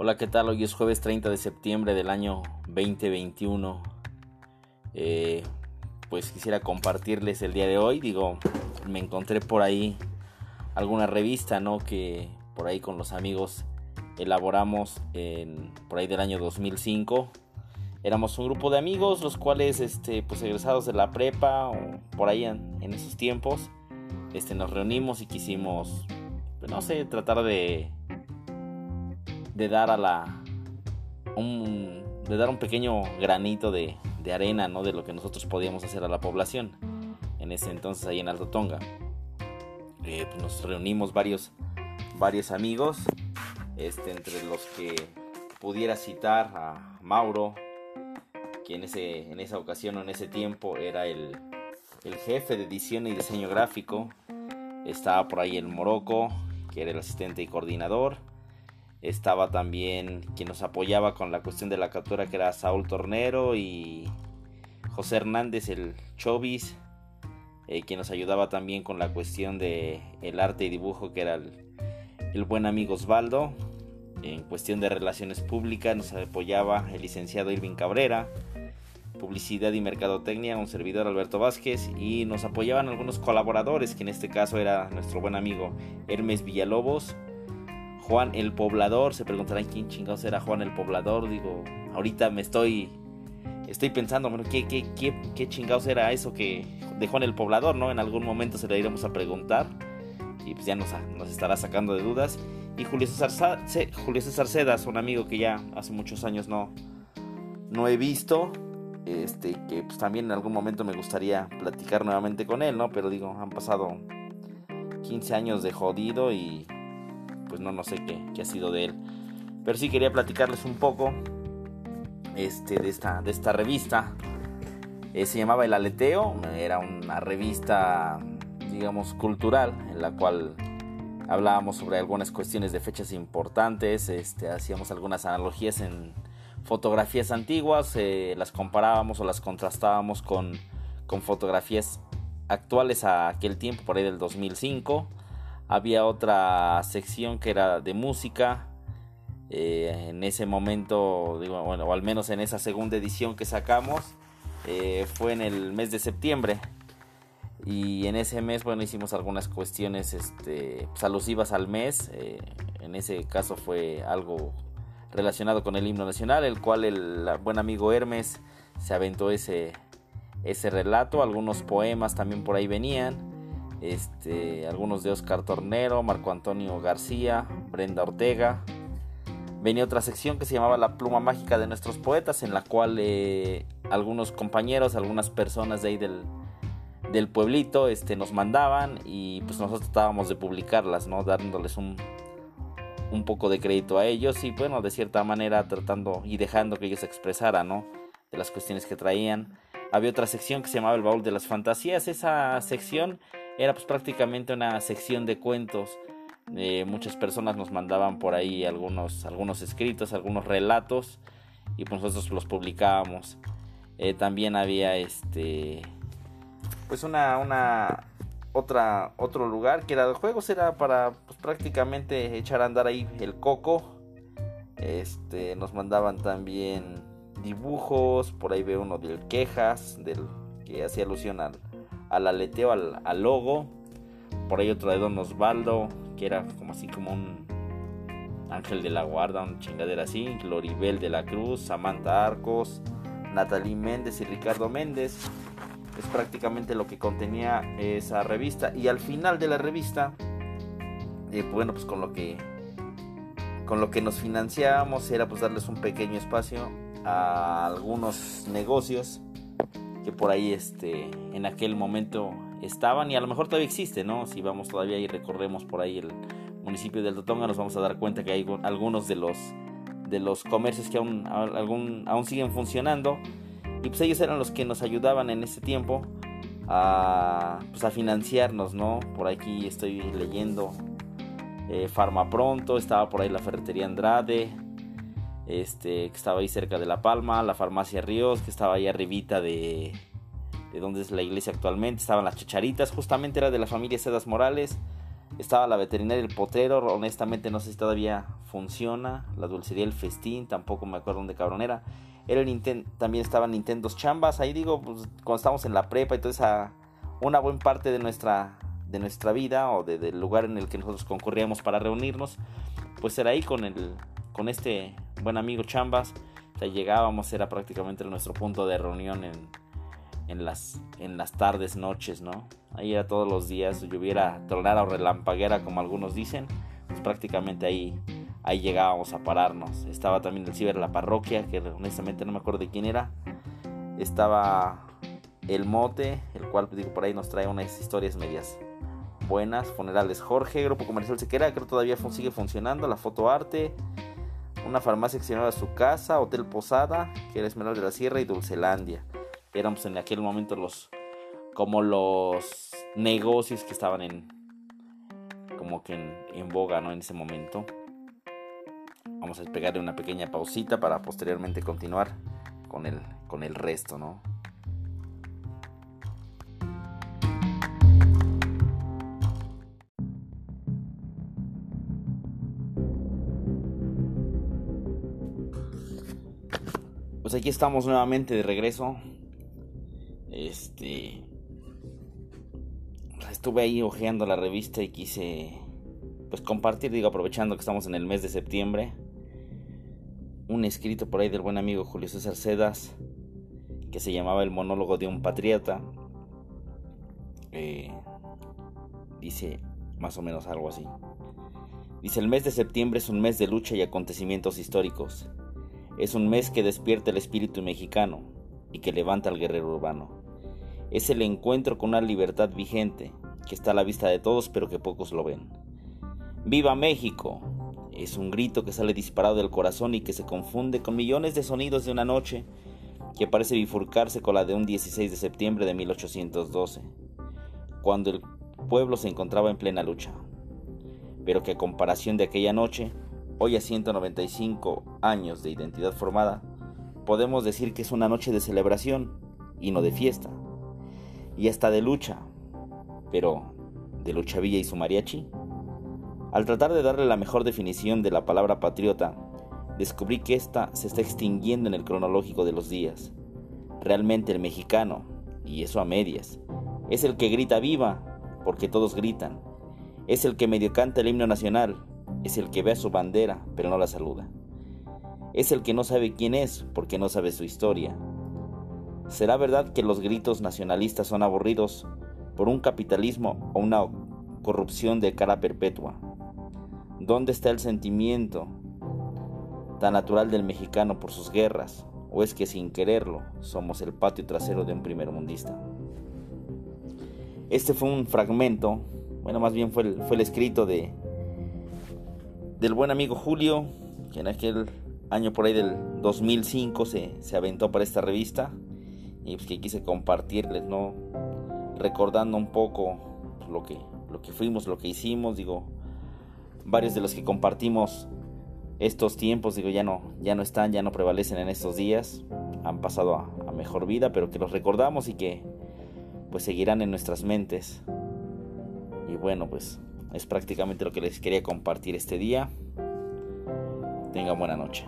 Hola, ¿qué tal? Hoy es jueves 30 de septiembre del año 2021. Eh, pues quisiera compartirles el día de hoy. Digo, me encontré por ahí alguna revista, ¿no? Que por ahí con los amigos elaboramos en, por ahí del año 2005. Éramos un grupo de amigos, los cuales, este, pues egresados de la prepa o por ahí en, en esos tiempos, este, nos reunimos y quisimos, pues, no sé, tratar de de dar a la un, de dar un pequeño granito de, de, arena no de lo que nosotros podíamos hacer a la población. En ese entonces ahí en Alto Tonga eh, pues nos reunimos varios varios amigos este entre los que pudiera citar a Mauro que en ese en esa ocasión o en ese tiempo era el, el jefe de edición y diseño gráfico. Estaba por ahí el Morocco que era el asistente y coordinador estaba también quien nos apoyaba con la cuestión de la captura que era Saúl Tornero y José Hernández el Chovis, eh, quien nos ayudaba también con la cuestión de el arte y dibujo que era el, el buen amigo Osvaldo. En cuestión de relaciones públicas nos apoyaba el licenciado Irving Cabrera, publicidad y mercadotecnia un servidor Alberto Vázquez y nos apoyaban algunos colaboradores que en este caso era nuestro buen amigo Hermes Villalobos Juan el Poblador. Se preguntarán quién chingados era Juan el Poblador. Digo, ahorita me estoy. Estoy pensando, bueno, ¿qué, qué, qué, qué chingados era eso que de Juan el Poblador, ¿no? En algún momento se le iremos a preguntar. Y pues ya nos, nos estará sacando de dudas. Y Julio César, Julio César Cedas, un amigo que ya hace muchos años no, no he visto. Este, que pues también en algún momento me gustaría platicar nuevamente con él, ¿no? Pero digo, han pasado 15 años de jodido y pues no, no sé qué, ha sido de él. Pero sí quería platicarles un poco este, de, esta, de esta revista. Eh, se llamaba El Aleteo, era una revista, digamos, cultural, en la cual hablábamos sobre algunas cuestiones de fechas importantes, este, hacíamos algunas analogías en fotografías antiguas, eh, las comparábamos o las contrastábamos con, con fotografías actuales a aquel tiempo, por ahí del 2005 había otra sección que era de música. Eh, en ese momento, digo, bueno, o al menos en esa segunda edición que sacamos, eh, fue en el mes de septiembre. Y en ese mes, bueno, hicimos algunas cuestiones este, pues, alusivas al mes. Eh, en ese caso fue algo relacionado con el himno nacional, el cual el buen amigo Hermes se aventó ese, ese relato. Algunos poemas también por ahí venían este, algunos de Oscar Tornero, Marco Antonio García, Brenda Ortega. Venía otra sección que se llamaba La pluma mágica de nuestros poetas, en la cual eh, algunos compañeros, algunas personas de ahí del, del pueblito este, nos mandaban y pues nosotros tratábamos de publicarlas, ¿no? dándoles un, un poco de crédito a ellos y bueno, de cierta manera tratando y dejando que ellos expresaran, ¿no? De las cuestiones que traían. Había otra sección que se llamaba El Baúl de las Fantasías. Esa sección era pues prácticamente una sección de cuentos. Eh, muchas personas nos mandaban por ahí algunos, algunos escritos, algunos relatos y pues nosotros los publicábamos. Eh, también había este pues una, una otra otro lugar que era de juegos era para pues, prácticamente echar a andar ahí el coco este nos mandaban también dibujos por ahí veo uno del quejas del que hacía alusión al, al aleteo, al, logo. Por ahí otro de Don Osvaldo, que era como así como un ángel de la guarda, un chingadera así. Gloribel de la Cruz, Samantha Arcos, Natalie Méndez y Ricardo Méndez. Es prácticamente lo que contenía esa revista. Y al final de la revista, eh, bueno, pues con lo que con lo que nos financiábamos era pues darles un pequeño espacio a algunos negocios que por ahí este, en aquel momento estaban y a lo mejor todavía existe, ¿no? Si vamos todavía y recorremos por ahí el municipio de Totonga nos vamos a dar cuenta que hay algunos de los, de los comercios que aún, aún siguen funcionando y pues ellos eran los que nos ayudaban en ese tiempo a, pues financiarnos, ¿no? Por aquí estoy leyendo eh, Farma Pronto, estaba por ahí la ferretería Andrade, este, que estaba ahí cerca de La Palma, la farmacia Ríos, que estaba ahí arribita de, de donde es la iglesia actualmente, estaban las chacharitas, justamente era de la familia Sedas Morales, Estaba la veterinaria El Potrero, honestamente no sé si todavía funciona. La dulcería El Festín, tampoco me acuerdo dónde cabrón era. el también estaban Nintendos Chambas, ahí digo, pues, cuando estábamos en la prepa y toda esa, una buena parte de nuestra, de nuestra vida o del lugar en el que nosotros concurríamos para reunirnos, pues era ahí con, el, con este buen amigo Chambas. Llegábamos, era prácticamente nuestro punto de reunión en, en las, en las tardes, noches, ¿no? Ahí era todos los días, lloviera, tronara o relampaguera, como algunos dicen, pues prácticamente ahí, ahí llegábamos a pararnos. Estaba también el ciber La Parroquia, que honestamente no me acuerdo de quién era. Estaba El Mote, el cual digo, por ahí nos trae unas historias medias buenas. Funerales Jorge, Grupo Comercial Sequera, creo que todavía sigue funcionando. La Fotoarte, una farmacia que se llamaba Su Casa, Hotel Posada, que era Esmeralda de la Sierra y Dulcelandia éramos en aquel momento los como los negocios que estaban en como que en, boga no en ese momento. Vamos a pegarle una pequeña pausita para posteriormente continuar con el con el resto no Pues aquí estamos nuevamente de regreso este. Estuve ahí hojeando la revista y quise. Pues compartir, digo, aprovechando que estamos en el mes de septiembre. Un escrito por ahí del buen amigo Julio César Cedas. Que se llamaba El monólogo de un patriota. Eh, dice más o menos algo así. Dice, el mes de septiembre es un mes de lucha y acontecimientos históricos. Es un mes que despierta el espíritu mexicano y que levanta al guerrero urbano es el encuentro con una libertad vigente que está a la vista de todos pero que pocos lo ven. ¡Viva México! Es un grito que sale disparado del corazón y que se confunde con millones de sonidos de una noche que parece bifurcarse con la de un 16 de septiembre de 1812, cuando el pueblo se encontraba en plena lucha. Pero que a comparación de aquella noche, hoy a 195 años de identidad formada, podemos decir que es una noche de celebración y no de fiesta y hasta de lucha. Pero, ¿de lucha villa y su mariachi? Al tratar de darle la mejor definición de la palabra patriota, descubrí que ésta se está extinguiendo en el cronológico de los días. Realmente el mexicano, y eso a medias, es el que grita viva, porque todos gritan. Es el que medio canta el himno nacional, es el que ve a su bandera, pero no la saluda. Es el que no sabe quién es, porque no sabe su historia, ¿Será verdad que los gritos nacionalistas son aburridos por un capitalismo o una corrupción de cara perpetua? ¿Dónde está el sentimiento tan natural del mexicano por sus guerras? ¿O es que sin quererlo somos el patio trasero de un primer mundista? Este fue un fragmento, bueno, más bien fue el, fue el escrito de del buen amigo Julio, que en aquel año por ahí del 2005 se, se aventó para esta revista y pues que quise compartirles, ¿no? Recordando un poco lo que, lo que fuimos, lo que hicimos, digo, varios de los que compartimos estos tiempos, digo, ya no, ya no están, ya no prevalecen en estos días, han pasado a, a mejor vida, pero que los recordamos y que pues seguirán en nuestras mentes. Y bueno, pues es prácticamente lo que les quería compartir este día. Tengan buena noche.